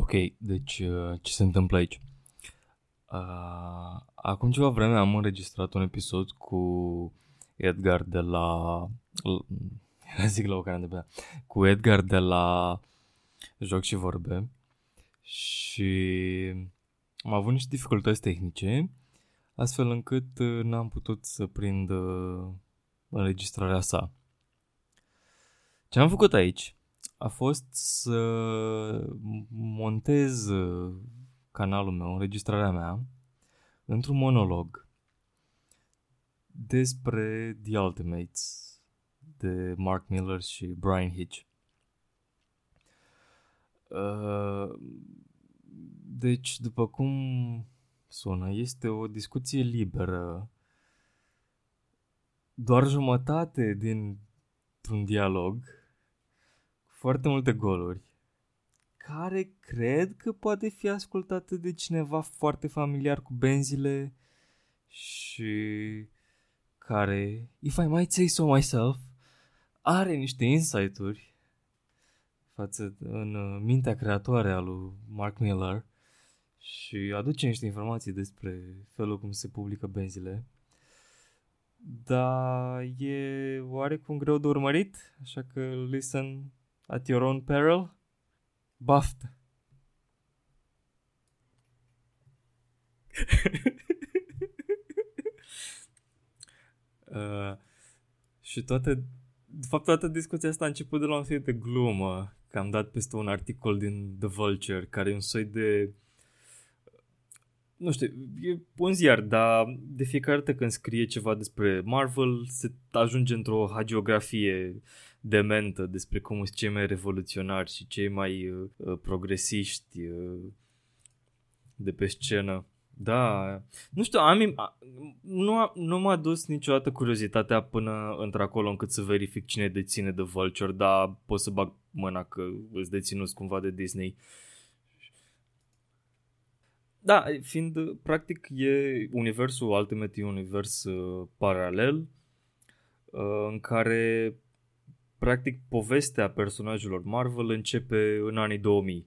Ok, deci uh, ce se întâmplă aici? Uh, acum ceva vreme am înregistrat un episod cu Edgar de la... Zic la o care de Cu Edgar de la Joc și Vorbe și am avut niște dificultăți tehnice astfel încât uh, n-am putut să prind uh, înregistrarea sa. Ce am făcut aici a fost să montez uh, canalul meu, înregistrarea mea, într-un monolog despre The Ultimates de Mark Miller și Brian Hitch. Uh, deci, după cum sună, este o discuție liberă. Doar jumătate din un dialog, foarte multe goluri, care cred că poate fi ascultată de cineva foarte familiar cu benzile și care, if I might say so myself, are niște insight-uri față în uh, mintea creatoare a lui Mark Miller și aduce niște informații despre felul cum se publică benzile. Dar e oarecum greu de urmărit, așa că listen at your own peril. Baftă! uh, și toate, de fapt toată discuția asta a început de la un soi de glumă, că am dat peste un articol din The Vulture, care e un soi de nu știu, e un ziar, dar de fiecare dată când scrie ceva despre Marvel, se ajunge într-o hagiografie dementă despre cum sunt cei mai revoluționari și cei mai uh, progresiști uh, de pe scenă. Da, nu știu, am, nu, nu m-a dus niciodată curiozitatea până într-acolo încât să verific cine deține de Vulture, dar pot să bag mâna că îți deținuți cumva de Disney. Da, fiind, practic, e universul Ultimate, e un univers uh, paralel uh, în care, practic, povestea personajelor Marvel începe în anii 2000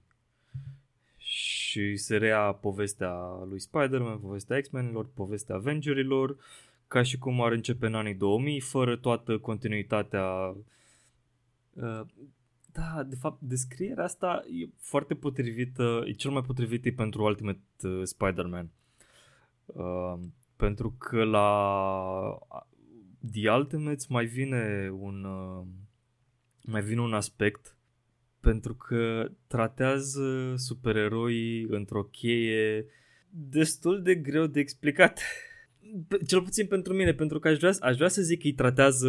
și se rea povestea lui Spider-Man, povestea X-Menilor, povestea Avengerilor, ca și cum ar începe în anii 2000, fără toată continuitatea. Uh, da, de fapt, descrierea asta e foarte potrivită, e cel mai potrivit e pentru Ultimate uh, Spider-Man. Uh, pentru că la The Ultimates mai vine un uh, mai vine un aspect pentru că tratează supereroii într-o cheie destul de greu de explicat. Cel puțin pentru mine, pentru că aș vrea, aș vrea să zic că îi tratează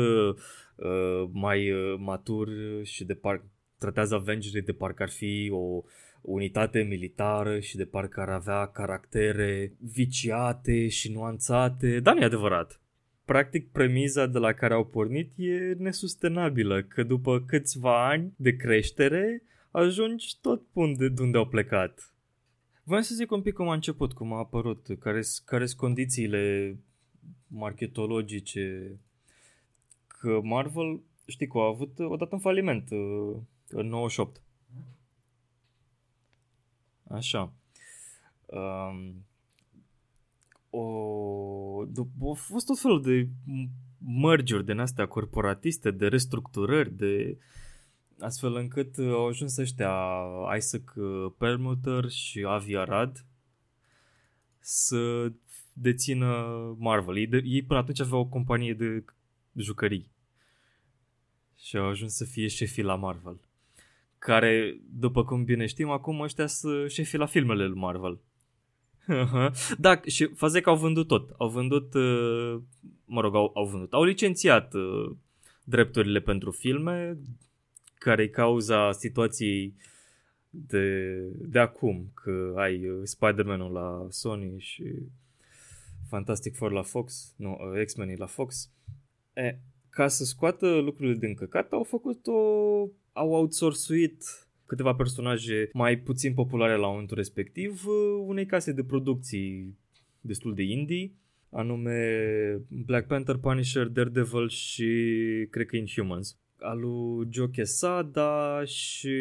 uh, mai uh, matur și de parcă tratează Avengerii de parcă ar fi o unitate militară și de parcă ar avea caractere viciate și nuanțate, dar nu e adevărat practic premiza de la care au pornit e nesustenabilă, că după câțiva ani de creștere ajungi tot unde, de unde au plecat. Vreau să zic un pic cum a început, cum a apărut, care sunt condițiile marketologice, că Marvel, știi că a avut odată un faliment uh, în 98. Așa. Um, o, au fost tot felul de mărgiuri din astea corporatiste, de restructurări, de astfel încât au ajuns ăștia Isaac Perlmutter și Avi Arad să dețină Marvel. Ei, de, ei până atunci aveau o companie de jucării și au ajuns să fie șefii la Marvel. Care, după cum bine știm, acum ăștia sunt șefii la filmele lui Marvel. Da, și faza că au vândut tot. Au vândut, uh, mă rog, au, au vândut, au licențiat uh, drepturile pentru filme, care e cauza situației de, de acum, că ai uh, Spider-Man-ul la Sony și Fantastic Four la Fox, nu, X-Men la Fox. E, ca să scoată lucrurile din căcat, au făcut o... au outsourcuit câteva personaje mai puțin populare la momentul respectiv uh, unei case de producții destul de indie, anume Black Panther, Punisher, Daredevil și cred că Inhumans. al lui Joe Quesada și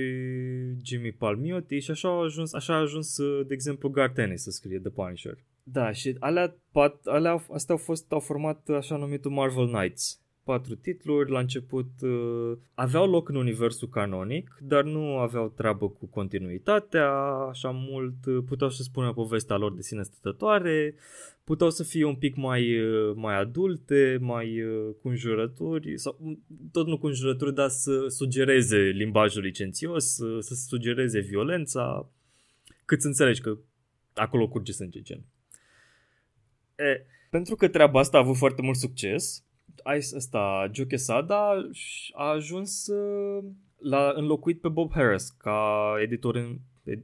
Jimmy Palmiotti și așa a ajuns, așa a ajuns de exemplu Gartene să scrie The Punisher. Da, și alea, pat, alea astea au fost, au format așa numitul Marvel Knights patru titluri, la început uh, aveau loc în universul canonic, dar nu aveau treabă cu continuitatea, așa mult, uh, puteau să spună povestea lor de sine stătătoare, puteau să fie un pic mai, uh, mai adulte, mai uh, cu înjurături, sau mm, tot nu cu înjurături, dar să sugereze limbajul licențios, să, să sugereze violența, cât să înțelegi că acolo curge sânge gen. E, pentru că treaba asta a avut foarte mult succes, ăsta, Joe Quesada a ajuns uh, la înlocuit pe Bob Harris ca editor în,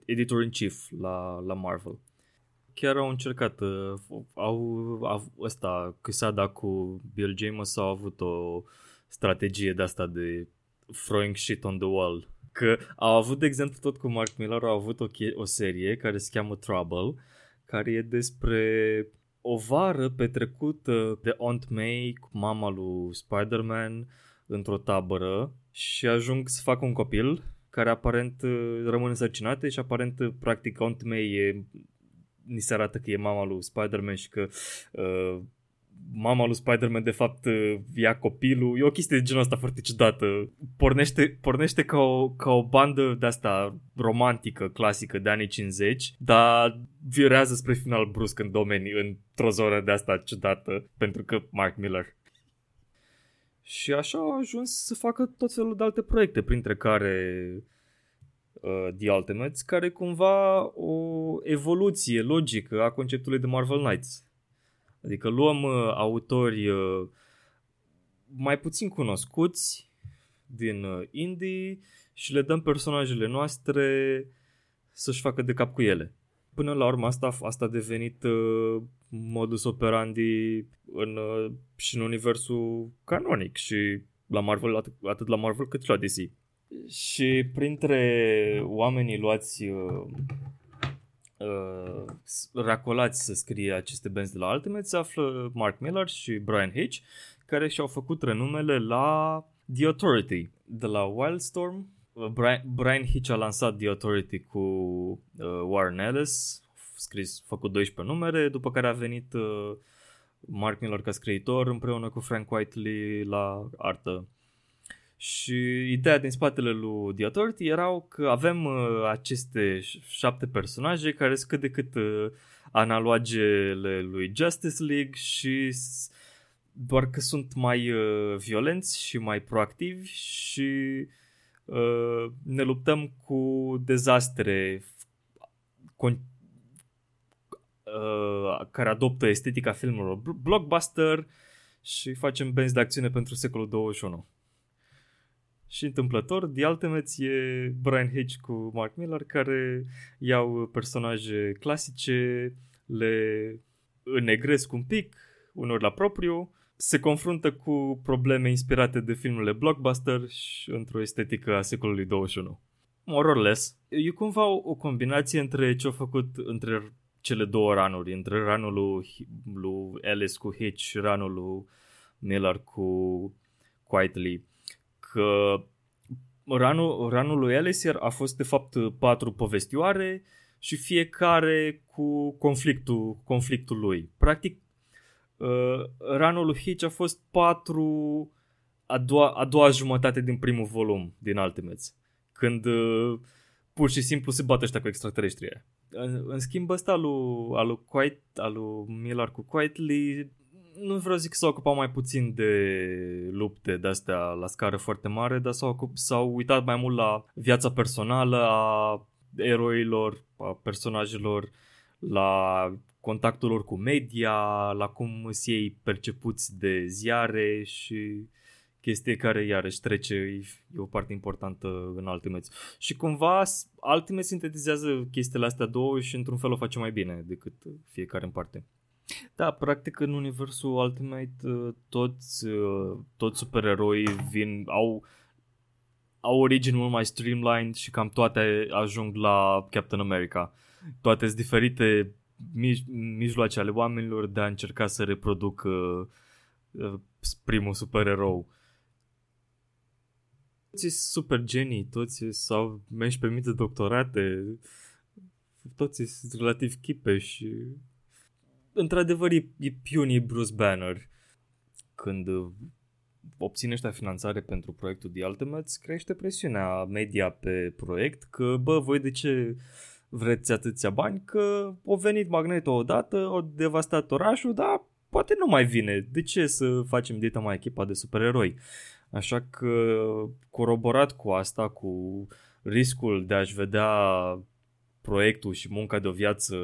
editor in chief la, la Marvel. Chiar au încercat, uh, au, au ăsta, Quesada cu Bill James au avut o strategie de asta de throwing shit on the wall. Că au avut, de exemplu, tot cu Mark Miller, au avut o, o serie care se cheamă Trouble, care e despre o vară petrecută de Aunt May cu mama lui Spider-Man într-o tabără și ajung să facă un copil care aparent uh, rămâne însărcinate și aparent uh, practic Aunt May e, ni se arată că e mama lui Spider-Man și că uh, mama lui Spider-Man de fapt uh, ia copilul. E o chestie de genul ăsta foarte ciudată. Pornește, pornește ca, o, ca o bandă de asta romantică, clasică de anii 50, dar virează spre final brusc în domenii, într-o zonă de asta ciudată, pentru că Mark Miller. Și așa a ajuns să facă tot felul de alte proiecte, printre care uh, The Ultimates, care cumva o evoluție logică a conceptului de Marvel Knights Adică luăm uh, autori uh, mai puțin cunoscuți din uh, indie și le dăm personajele noastre să-și facă de cap cu ele. Până la urmă asta, asta a devenit uh, modus operandi în, uh, și în universul canonic și la Marvel, atât, atât la Marvel cât și la DC. Și printre oamenii luați uh, uh, racolați să scrie aceste benzi de la Ultimate se află Mark Miller și Brian Hitch, care și-au făcut renumele la The Authority. De la Wildstorm, uh, Brian, Brian Hitch a lansat The Authority cu uh, Warren Ellis, scris, făcut 12 numere, după care a venit uh, Mark Miller ca scriitor împreună cu Frank Whiteley la artă. Și ideea din spatele lui The Authority erau că avem uh, aceste șapte personaje care sunt cât de cât uh, analogele lui Justice League și doar că sunt mai uh, violenți și mai proactivi și uh, ne luptăm cu dezastre con- uh, care adoptă estetica filmelor blockbuster și facem benzi de acțiune pentru secolul 21. Și întâmplător, The Ultimates e Brian Hitch cu Mark Miller care iau personaje clasice, le înnegresc un pic, unor la propriu, se confruntă cu probleme inspirate de filmele blockbuster și într-o estetică a secolului 21. More or less. E cumva o, o combinație între ce au făcut între cele două ranuri, între ranul lui, lui Ellis cu Hitch și ranul lui Miller cu Quietly că ranul, ranul lui Elisier a fost de fapt patru povestioare și fiecare cu conflictul, conflictul lui. Practic, uh, ranul lui Hitch a fost patru a doua, a doua jumătate din primul volum din Ultimates. Când uh, pur și simplu se bate ăștia cu extraterestrii în, în schimb ăsta lui, al lui, Quiet, al lui Miller cu Quietly nu vreau zic că s-au ocupat mai puțin de lupte de-astea la scară foarte mare, dar s-au, ocup, s-au uitat mai mult la viața personală a eroilor, a personajelor, la contactul lor cu media, la cum sunt ei percepuți de ziare și chestie care iarăși trece, e o parte importantă în Ultimate. Și cumva Ultimate sintetizează chestiile astea două și într-un fel o face mai bine decât fiecare în parte. Da, practic în universul Ultimate uh, toți, uh, toți supereroii vin, au, au origini mult mai streamlined și cam toate ajung la Captain America. Toate sunt diferite mij- mijloace ale oamenilor de a încerca să reproducă uh, primul supererou. Toți super genii, toți sau mergi pe mii doctorate, toți sunt relativ chipeși. Într-adevăr e, e pionii Bruce Banner. Când obține ăștia finanțare pentru proiectul The Ultimates, crește presiunea media pe proiect că, bă, voi de ce vreți atâția bani? Că o venit Magneto odată, o devastat orașul, dar poate nu mai vine. De ce să facem dita mai echipa de supereroi? Așa că, coroborat cu asta, cu riscul de a-și vedea proiectul și munca de o viață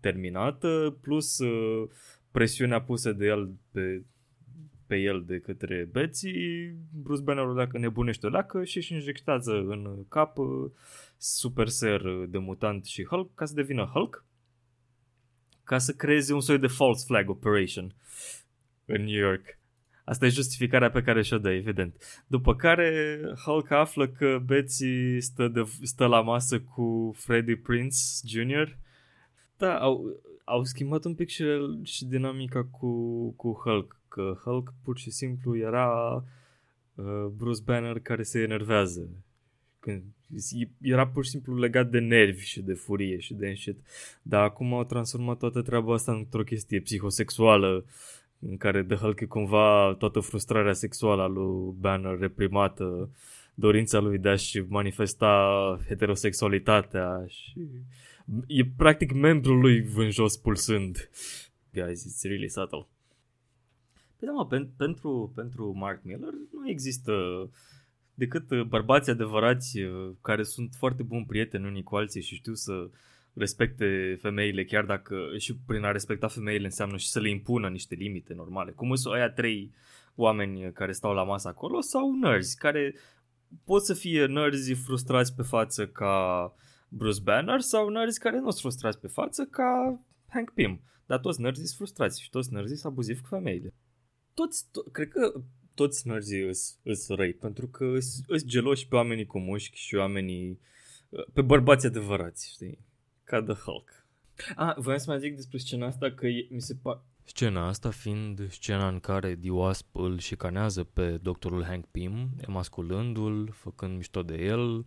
terminată, plus uh, presiunea pusă de el pe, pe el de către Betsy, Bruce Banner o leacă nebunește o leacă și își injectează în cap uh, super ser de mutant și Hulk ca să devină Hulk ca să creeze un soi de false flag operation în New York. Asta e justificarea pe care și-o dă, evident. După care Hulk află că Betsy stă, de, stă la masă cu Freddie Prince Jr. Da, au, au schimbat un pic și, și dinamica cu, cu Hulk, că Hulk pur și simplu era uh, Bruce Banner care se enervează. Când era pur și simplu legat de nervi și de furie și de înșit. Dar acum au transformat toată treaba asta într-o chestie psihosexuală în care The Hulk e cumva toată frustrarea sexuală a lui Banner reprimată, dorința lui de a-și manifesta heterosexualitatea și e practic membrul lui vânjos pulsând. Guys, it's really subtle. Păi da, mă, pen- pentru, pentru Mark Miller nu există decât bărbați adevărați care sunt foarte buni prieteni unii cu alții și știu să respecte femeile, chiar dacă și prin a respecta femeile înseamnă și să le impună niște limite normale. Cum sunt aia trei oameni care stau la masă acolo sau nerzi care pot să fie nerzi frustrați pe față ca Bruce Banner sau nerzi care nu sunt frustrați pe față ca Hank Pym. Dar toți nerzi sunt frustrați și toți nerzi sunt abuzivi cu femeile. Toți, to- cred că toți nerzii sunt răi, pentru că sunt geloși pe oamenii cu mușchi și oamenii, pe bărbați adevărați, știi? Ca The Hulk. Ah, voiam să mai zic despre scena asta că e, mi se pare... Scena asta fiind scena în care The Wasp îl șicanează pe doctorul Hank Pym, emasculându-l, făcând mișto de el,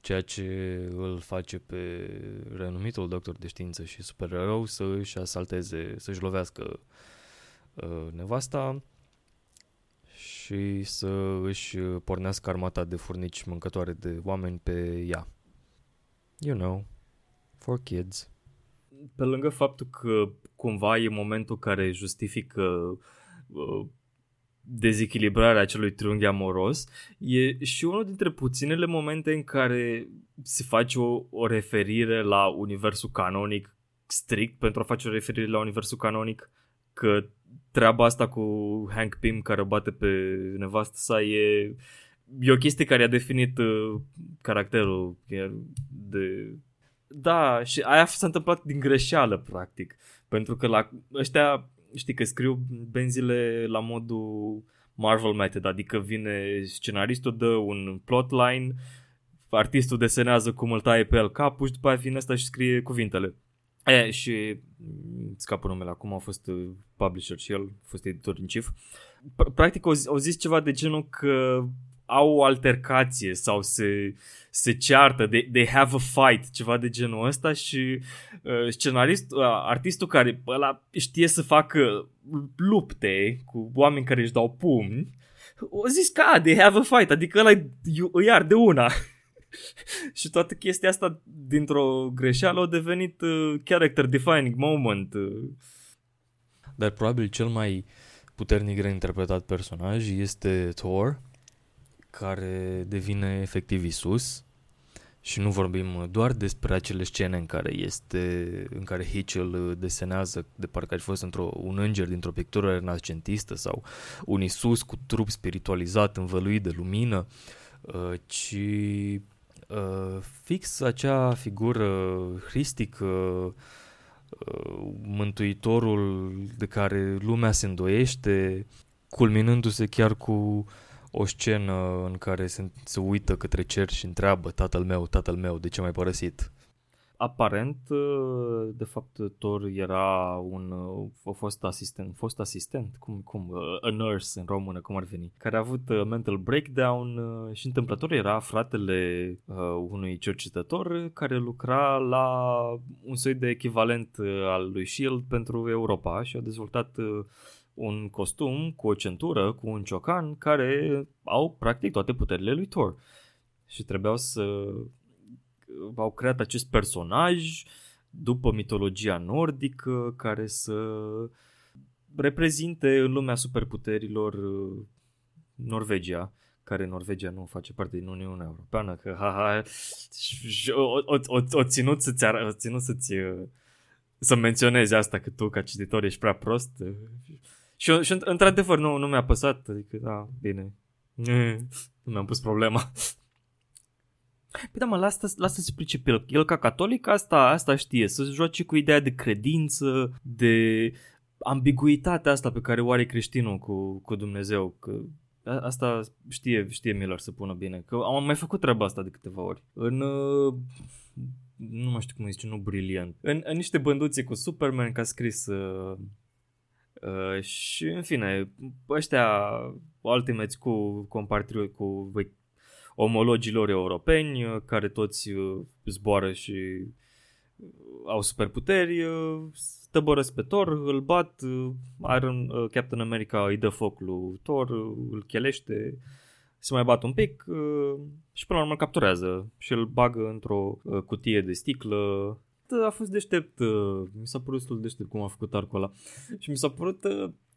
ceea ce îl face pe renumitul doctor de știință și supererou să își asalteze, să-și lovească uh, nevasta și să își pornească armata de furnici mâncătoare de oameni pe ea. You know, for kids. Pe lângă faptul că cumva e momentul care justifică uh, dezechilibrarea acelui triunghi amoros, e și unul dintre puținele momente în care se face o, o referire la universul canonic strict pentru a face o referire la universul canonic că treaba asta cu Hank Pym care o bate pe nevastă sa e, e o chestie care a definit uh, caracterul de da, și aia s-a întâmplat din greșeală, practic. Pentru că la ăștia, știi că scriu benzile la modul Marvel method, adică vine scenaristul, dă un plotline, artistul desenează cum îl taie pe el capul și după aia vine ăsta și scrie cuvintele. E, și scapă numele acum, a fost uh, publisher și el, a fost editor în chief. Practic au, au zis ceva de genul că au o altercație sau se, se ceartă, they, they have a fight, ceva de genul ăsta și uh, scenarist, uh, artistul care ăla știe să facă lupte cu oameni care își dau pumni, o zis că ah, they have a fight, adică ăla îi arde una. și toată chestia asta dintr-o greșeală a devenit uh, character defining moment. Uh. Dar probabil cel mai puternic reinterpretat personaj este Thor, care devine efectiv Isus. Și nu vorbim doar despre acele scene în care este în care Hitch îl desenează de parcă ar fi fost într-o, un înger dintr-o pictură renascentistă sau un Isus cu trup spiritualizat învăluit de lumină, uh, ci uh, fix acea figură hristică uh, mântuitorul de care lumea se îndoiește, culminându-se chiar cu uh, o scenă în care se, se uită către cer și întreabă tatăl meu, tatăl meu, de ce m-ai părăsit? aparent, uh, de fapt, Thor era un uh, fost asistent, fost asistent, cum, cum, uh, a nurse în română, cum ar veni, care a avut mental breakdown și întâmplător era fratele unui cercetător care lucra la un soi de echivalent al lui S.H.I.E.L.D. pentru Europa și a dezvoltat un costum cu o centură, cu un ciocan, care au practic toate puterile lui Thor. Și trebuiau să au creat acest personaj după mitologia nordică care să reprezinte în lumea superputerilor uh, Norvegia care Norvegia nu face parte din Uniunea Europeană, că ha, ha, o, o, o, o ținut să-ți, o ținut să-ți uh, să menționezi asta că tu ca cititor ești prea prost și, și într-adevăr nu, nu mi-a păsat, adică da, bine, nu mi-am pus problema. Păi da, mă, lasă, lasă să pricepe el. El ca catolic asta, asta știe, să joace cu ideea de credință, de ambiguitatea asta pe care o are creștinul cu, cu Dumnezeu. Că asta știe, știe Miller să pună bine. Că am mai făcut treaba asta de câteva ori. În... Uh, nu mai știu cum zice, nu brilliant. În, în niște bânduțe cu Superman ca scris uh, Uh, și în fine, ăștia Ultimates cu compatriot cu omologilor europeni uh, care toți uh, zboară și uh, au superputeri, stăbărăsc pe Thor, îl bat, Iron, Captain America îi dă foc lui Thor, îl chelește, se mai bat un pic și până la urmă îl capturează și îl bagă într-o cutie de sticlă. A fost deștept, mi s-a părut destul deștept cum a făcut arcul ăla. Și mi s-a părut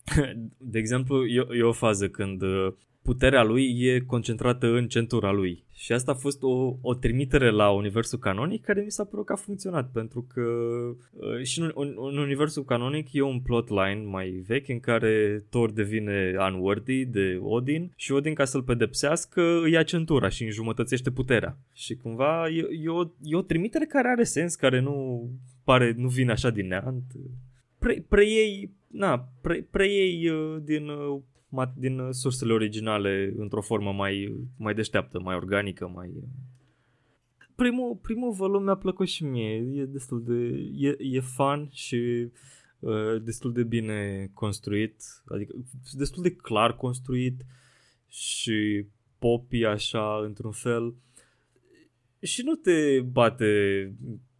de exemplu, e, e o fază când puterea lui e concentrată în centura lui. Și asta a fost o, o trimitere la universul canonic care mi s-a părut că a funcționat, pentru că uh, și în, în, în universul canonic e un plotline mai vechi în care Thor devine unworthy de Odin și Odin ca să-l pedepsească îi ia centura și înjumătățește puterea. Și cumva e, e, o, e o trimitere care are sens, care nu pare, nu vine așa din neant. Pre, preiei, na, pre, preiei uh, din uh, din sursele originale într-o formă mai, mai deșteaptă, mai organică, mai... Primul, primul volum mi-a plăcut și mie, e destul de... e, e fun și uh, destul de bine construit, adică destul de clar construit și popi așa într-un fel. Și nu te bate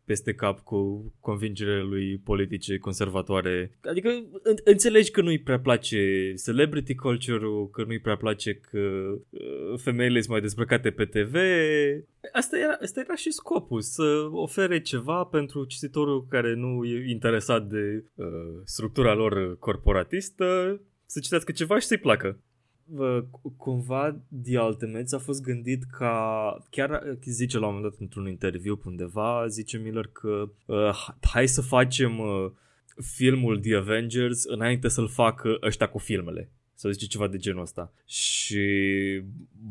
peste cap cu convingerile lui politice conservatoare. Adică înțelegi că nu-i prea place celebrity culture-ul, că nu-i prea place că uh, femeile sunt mai dezbrăcate pe TV. Asta era, asta era și scopul, să ofere ceva pentru cititorul care nu e interesat de uh, structura lor corporatistă, să citească ceva și să-i placă cumva The Ultimates a fost gândit ca, chiar zice la un moment dat într-un interviu pe undeva, zice Miller că uh, hai să facem uh, filmul The Avengers înainte să-l facă ăștia cu filmele. Să zice ceva de genul ăsta. Și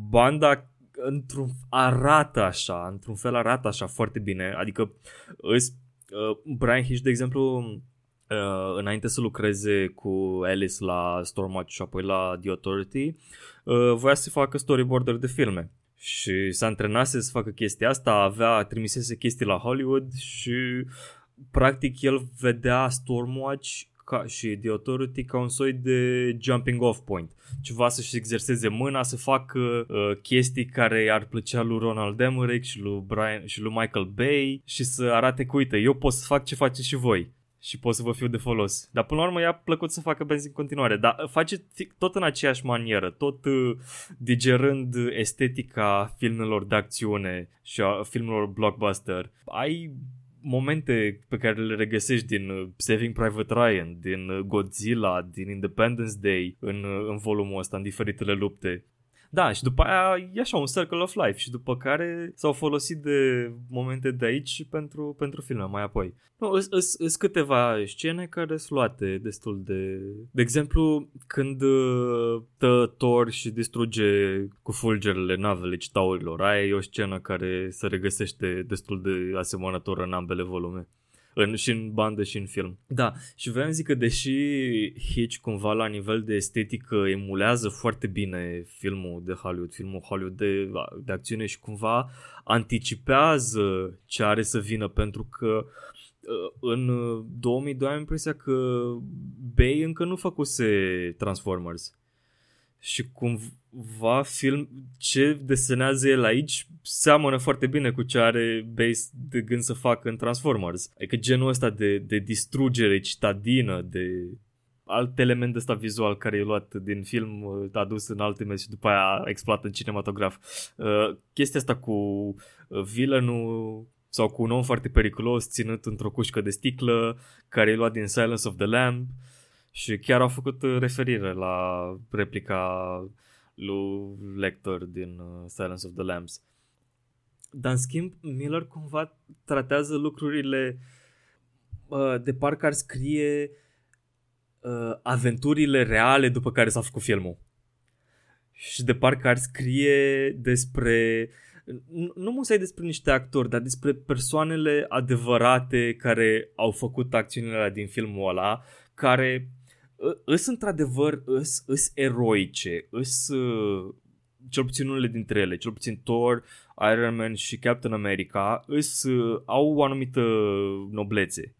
banda într-un arată așa, într-un fel arată așa foarte bine. Adică îs, uh, Brian Hitch, de exemplu, uh, înainte să lucreze cu Alice la Stormwatch și apoi la The Authority, uh, voia să facă storyboarder de filme. Și s-a antrenase să facă chestia asta, avea, trimisese chestii la Hollywood și practic el vedea Stormwatch ca și The Authority ca un soi de jumping off point. Ceva să-și exerseze mâna, să facă uh, chestii care ar plăcea lui Ronald Emmerich și lui, Brian, și lui Michael Bay și să arate că uite, eu pot să fac ce faceți și voi și pot să vă fiu de folos. Dar până la urmă i-a plăcut să facă benzi în continuare. Dar face tot în aceeași manieră, tot uh, digerând estetica filmelor de acțiune și a filmelor blockbuster. Ai momente pe care le regăsești din uh, Saving Private Ryan, din uh, Godzilla, din Independence Day în, în volumul ăsta, în diferitele lupte. Da, și după aia e așa un circle of life și după care s-au folosit de momente de aici pentru, pentru filme mai apoi. Nu, sunt câteva scene care sunt luate destul de... De exemplu, când uh, tă Thor și distruge cu fulgerele navele citaurilor, aia e o scenă care se regăsește destul de asemănător în ambele volume. În, și în bandă și în film. Da, și vreau zic că deși Hitch cumva la nivel de estetică emulează foarte bine filmul de Hollywood, filmul Hollywood de, de acțiune și cumva anticipează ce are să vină pentru că uh, în 2002 am impresia că Bay încă nu făcuse Transformers și cumva film ce desenează el aici seamănă foarte bine cu ce are base de gând să facă în Transformers. Adică genul ăsta de, de distrugere citadină, de alt element ăsta vizual care e luat din film, uh, adus în alte și după aia exploat în cinematograf. Uh, chestia asta cu uh, villainul sau cu un om foarte periculos ținut într-o cușcă de sticlă care e luat din Silence of the Lamb și chiar au făcut uh, referire la replica lui Lecter din uh, Silence of the Lambs. Dar în schimb, Miller cumva tratează lucrurile uh, de parcă ar scrie uh, aventurile reale după care s-a făcut filmul. Și de parcă ar scrie despre nu, nu musai despre niște actori, dar despre persoanele adevărate care au făcut acțiunile din filmul ăla, care îs într-adevăr îs, îs eroice, îs uh, cel puțin unele dintre ele, cel puțin Thor, Iron Man și Captain America, îs, uh, au o anumită noblețe.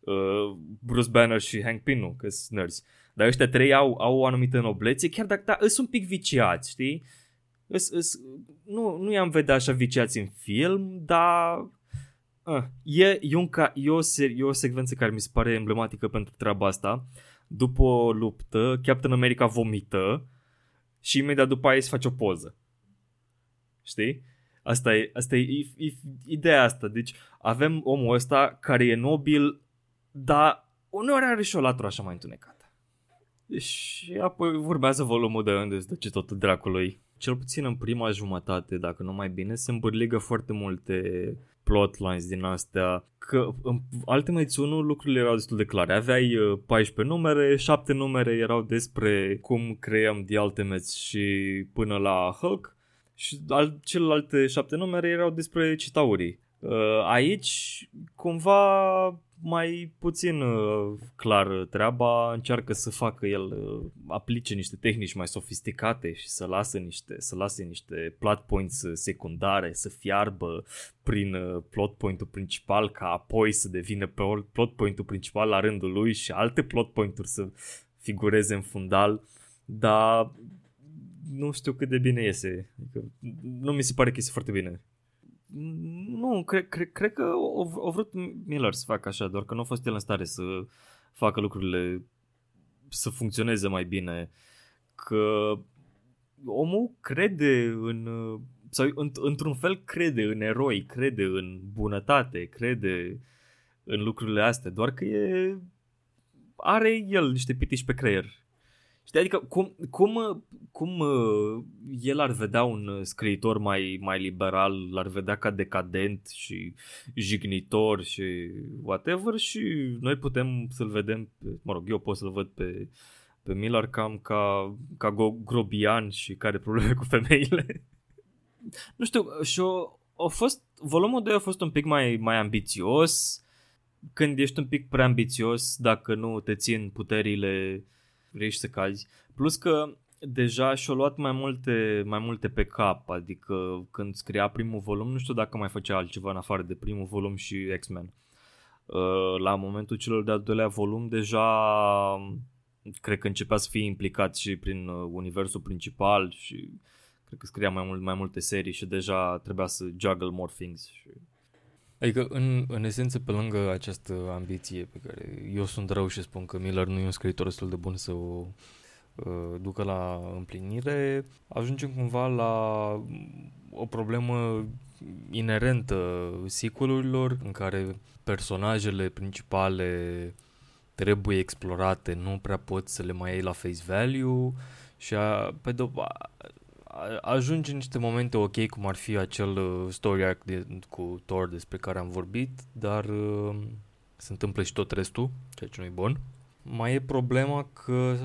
Uh, Bruce Banner și Hank Pym nu, că sunt nerds. Dar ăștia trei au, au o anumită noblețe, chiar dacă da, sunt un pic viciați, știi? Îs, îs, nu, nu i-am vedea așa viciați în film, dar uh, e, e, un ca, e, o, e o secvență care mi se pare emblematică pentru treaba asta. Uh, după o luptă, Captain America vomită și imediat după aia îți se face o poză. Știi? Asta e, asta e, e, e ideea asta. Deci avem omul ăsta care e nobil, dar uneori are și o latură așa mai întunecată. Și apoi urmează volumul de unde se duce tot dracului. Cel puțin în prima jumătate, dacă nu mai bine, se îmbârligă foarte multe plotlines din astea, că în Ultimate 1 lucrurile erau destul de clare. Aveai 14 uh, numere, 7 numere erau despre cum creăm The Ultimates și până la Hulk și al, celelalte 7 numere erau despre Citaurii. Uh, aici, cumva, mai puțin uh, clar treaba, încearcă să facă el, uh, aplice niște tehnici mai sofisticate și să lasă niște, să lase niște plot points secundare să fiarbă prin uh, plot point-ul principal ca apoi să devină plot point-ul principal la rândul lui și alte plot point-uri să figureze în fundal, dar nu știu cât de bine iese. Adică, nu mi se pare că iese foarte bine nu, cred, cred, cred că au, vrut Miller să facă așa, doar că nu a fost el în stare să facă lucrurile să funcționeze mai bine. Că omul crede în sau într-un fel crede în eroi, crede în bunătate, crede în lucrurile astea, doar că e are el niște pitiși pe creier Știi, adică cum, cum, cum uh, el ar vedea un scriitor mai, mai liberal, l-ar vedea ca decadent și jignitor și whatever și noi putem să-l vedem, mă rog, eu pot să-l văd pe, pe Miller cam ca, ca grobian și care probleme cu femeile. nu știu, și o, a fost, volumul 2 a fost un pic mai, mai ambițios, când ești un pic prea ambițios, dacă nu te țin puterile riști să cazi. Plus că deja și-a luat mai multe, mai multe pe cap, adică când scria primul volum, nu știu dacă mai făcea altceva în afară de primul volum și X-Men. Uh, la momentul celor de-al doilea volum deja cred că începea să fie implicat și prin uh, universul principal și cred că scria mai, mult, mai multe serii și deja trebuia să juggle more things. Și... Adică, în, în esență, pe lângă această ambiție pe care eu sunt rău și spun că Miller nu e un scriitor destul de bun să o uh, ducă la împlinire, ajungem cumva la o problemă inerentă sequelurilor în care personajele principale trebuie explorate, nu prea poți să le mai iei la face value și a, pe de ajunge în niște momente ok, cum ar fi acel uh, story arc de, cu Thor despre care am vorbit, dar uh, se întâmplă și tot restul, ceea ce nu e bun. Mai e problema că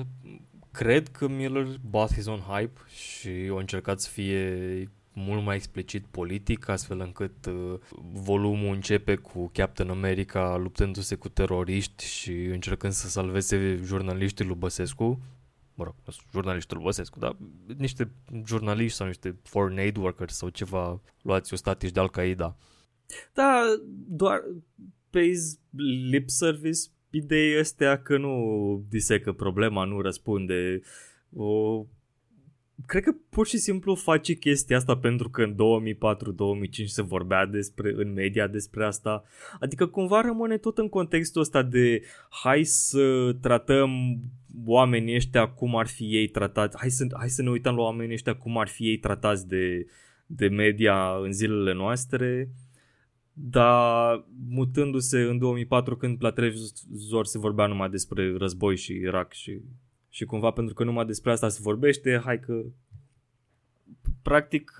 cred că Miller bought his own hype și a încercat să fie mult mai explicit politic, astfel încât uh, volumul începe cu Captain America luptându-se cu teroriști și încercând să salveze jurnaliștii lui Băsescu, mă rog, jurnaliștii lui Băsescu, dar niște jurnaliști sau niște foreign aid workers sau ceva luați o statici de Al-Qaeda. Da, doar pe lip service ideea este că nu disecă problema, nu răspunde. O... Cred că pur și simplu face chestia asta pentru că în 2004-2005 se vorbea despre, în media despre asta. Adică cumva rămâne tot în contextul ăsta de hai să tratăm oamenii ăștia cum ar fi ei tratați, hai să, hai să ne uităm la oamenii ăștia cum ar fi ei tratați de, de media în zilele noastre. Dar mutându-se în 2004 când la televizor se vorbea numai despre război și Irak și, și cumva pentru că numai despre asta se vorbește, hai că practic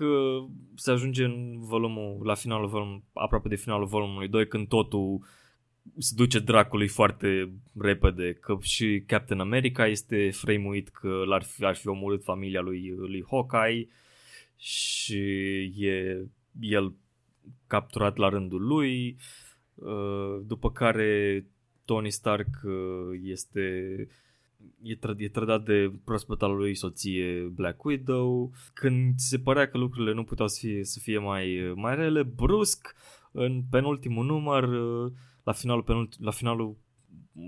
se ajunge în volumul, la finalul volum, aproape de finalul volumului 2 când totul se duce dracului foarte repede, că și Captain America este frame că l-ar fi, ar fi omorât familia lui, lui Hawkeye și e el capturat la rândul lui, uh, după care Tony Stark uh, este e, tră, e trădat de proaspăta lui soție Black Widow. Când se părea că lucrurile nu puteau să fie, să fie mai, mai rele, brusc, în penultimul număr, uh, la finalul, penult, la finalul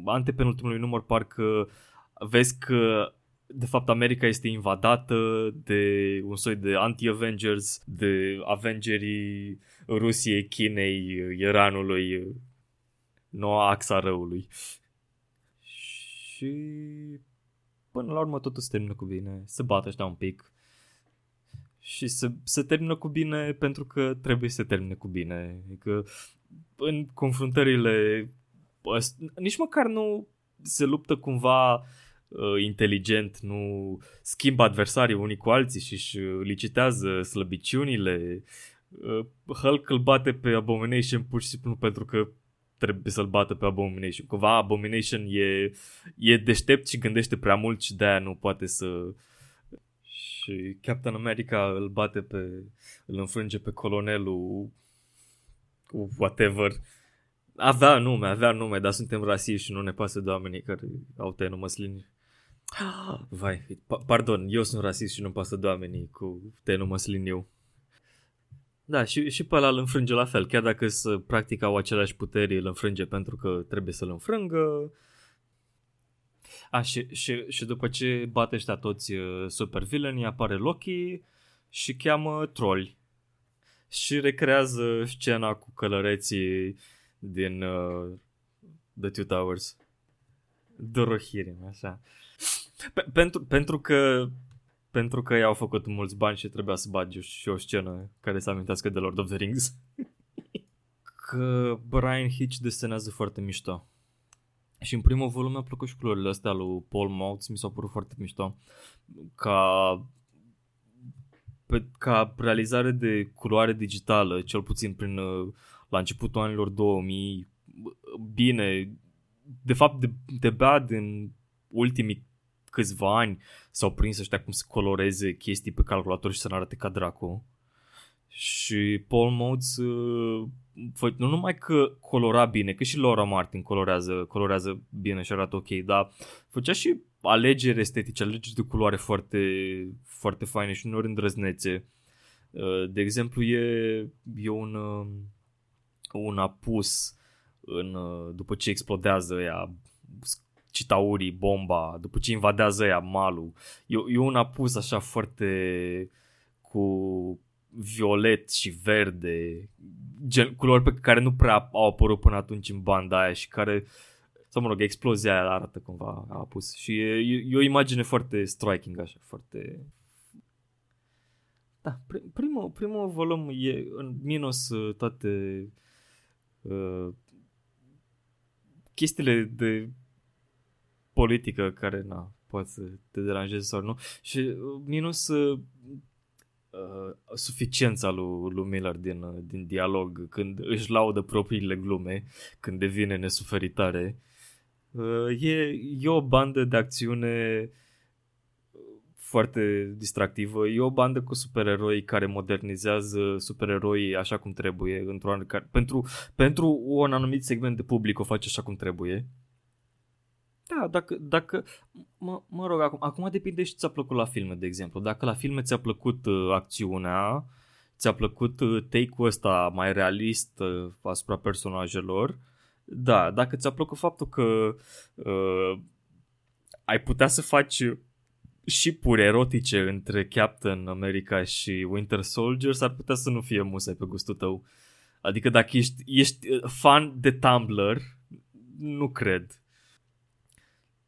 antepenultimului număr, parcă vezi că de fapt America este invadată de un soi de anti-Avengers, de Avengerii Rusiei, Chinei, Iranului, noua axa răului. Și până la urmă totul se termină cu bine. Se bate ăștia un pic. Și se, se termină cu bine pentru că trebuie să se termine cu bine. Adică în confruntările nici măcar nu se luptă cumva uh, inteligent, nu schimbă adversarii unii cu alții și își licitează slăbiciunile. Uh, Hulk îl bate pe Abomination pur și simplu pentru că trebuie să-l bată pe Abomination. Cumva Abomination e, e deștept și gândește prea mult și de-aia nu poate să... Și Captain America îl bate pe... îl înfrânge pe colonelul cu whatever. Avea nume, avea nume, dar suntem rasiști și nu ne pasă de oamenii care au tăiat măslini. Vai, pardon, eu sunt rasist și nu pasă de oamenii cu tenul măsliniu. Da, și, și pe ăla îl înfrânge la fel, chiar dacă să practic au aceleași puteri, îl înfrânge pentru că trebuie să-l înfrângă. A, și, și, și după ce bate ăștia toți uh, super villaini, apare Loki și cheamă troli. Și recrează scena cu călăreții din uh, The Two Towers. Dorohirim, așa. pentru, pentru că pentru că i-au făcut mulți bani și trebuia să bagi și o scenă care să amintească de Lord of the Rings. că Brian Hitch desenează foarte mișto. Și în primul volum mi-a plăcut și culorile astea lui Paul Moutz, mi s-au părut foarte mișto. Ca pe, ca realizare de culoare digitală, cel puțin prin uh, la începutul anilor 2000, bine, de fapt de, de bad în ultimii câțiva ani s-au prins ăștia cum să coloreze chestii pe calculator și să ne arate ca dracu. Și Paul Modes uh, nu numai că colora bine, că și Laura Martin colorează, colorează bine și arată ok, dar făcea și alegeri estetice, alegeri de culoare foarte, foarte faine și uneori îndrăznețe. Uh, de exemplu, e, e un, uh, un apus în, după ce explodează ea Citaurii, bomba, după ce invadează ea malul. E, e un apus așa foarte cu violet și verde, gen, culori pe care nu prea au apărut până atunci în banda aia și care, sau mă rog, explozia aia arată cumva a apus. Și e, e o imagine foarte striking așa, foarte... Da, primul, primul volum e în minus uh, toate uh, chestiile de politică care, na, poate să te deranjeze sau nu. Și uh, minus uh, uh, suficiența lui, lui Miller din, uh, din dialog, când își laudă propriile glume, când devine nesuferitare. Uh, e, e o bandă de acțiune foarte distractivă. E o bandă cu supereroi care modernizează supereroii așa cum trebuie. Într-o pentru, pentru un anumit segment de public o face așa cum trebuie. Da, dacă, dacă mă, mă rog, acum, acum depinde și ți-a plăcut la filme, de exemplu. Dacă la filme ți-a plăcut uh, acțiunea, ți-a plăcut uh, take-ul ăsta mai realist uh, asupra personajelor, da, dacă ți-a plăcut faptul că uh, ai putea să faci și pure erotice între Captain America și Winter Soldier, s-ar putea să nu fie musai pe gustul tău. Adică dacă ești, ești uh, fan de Tumblr, nu cred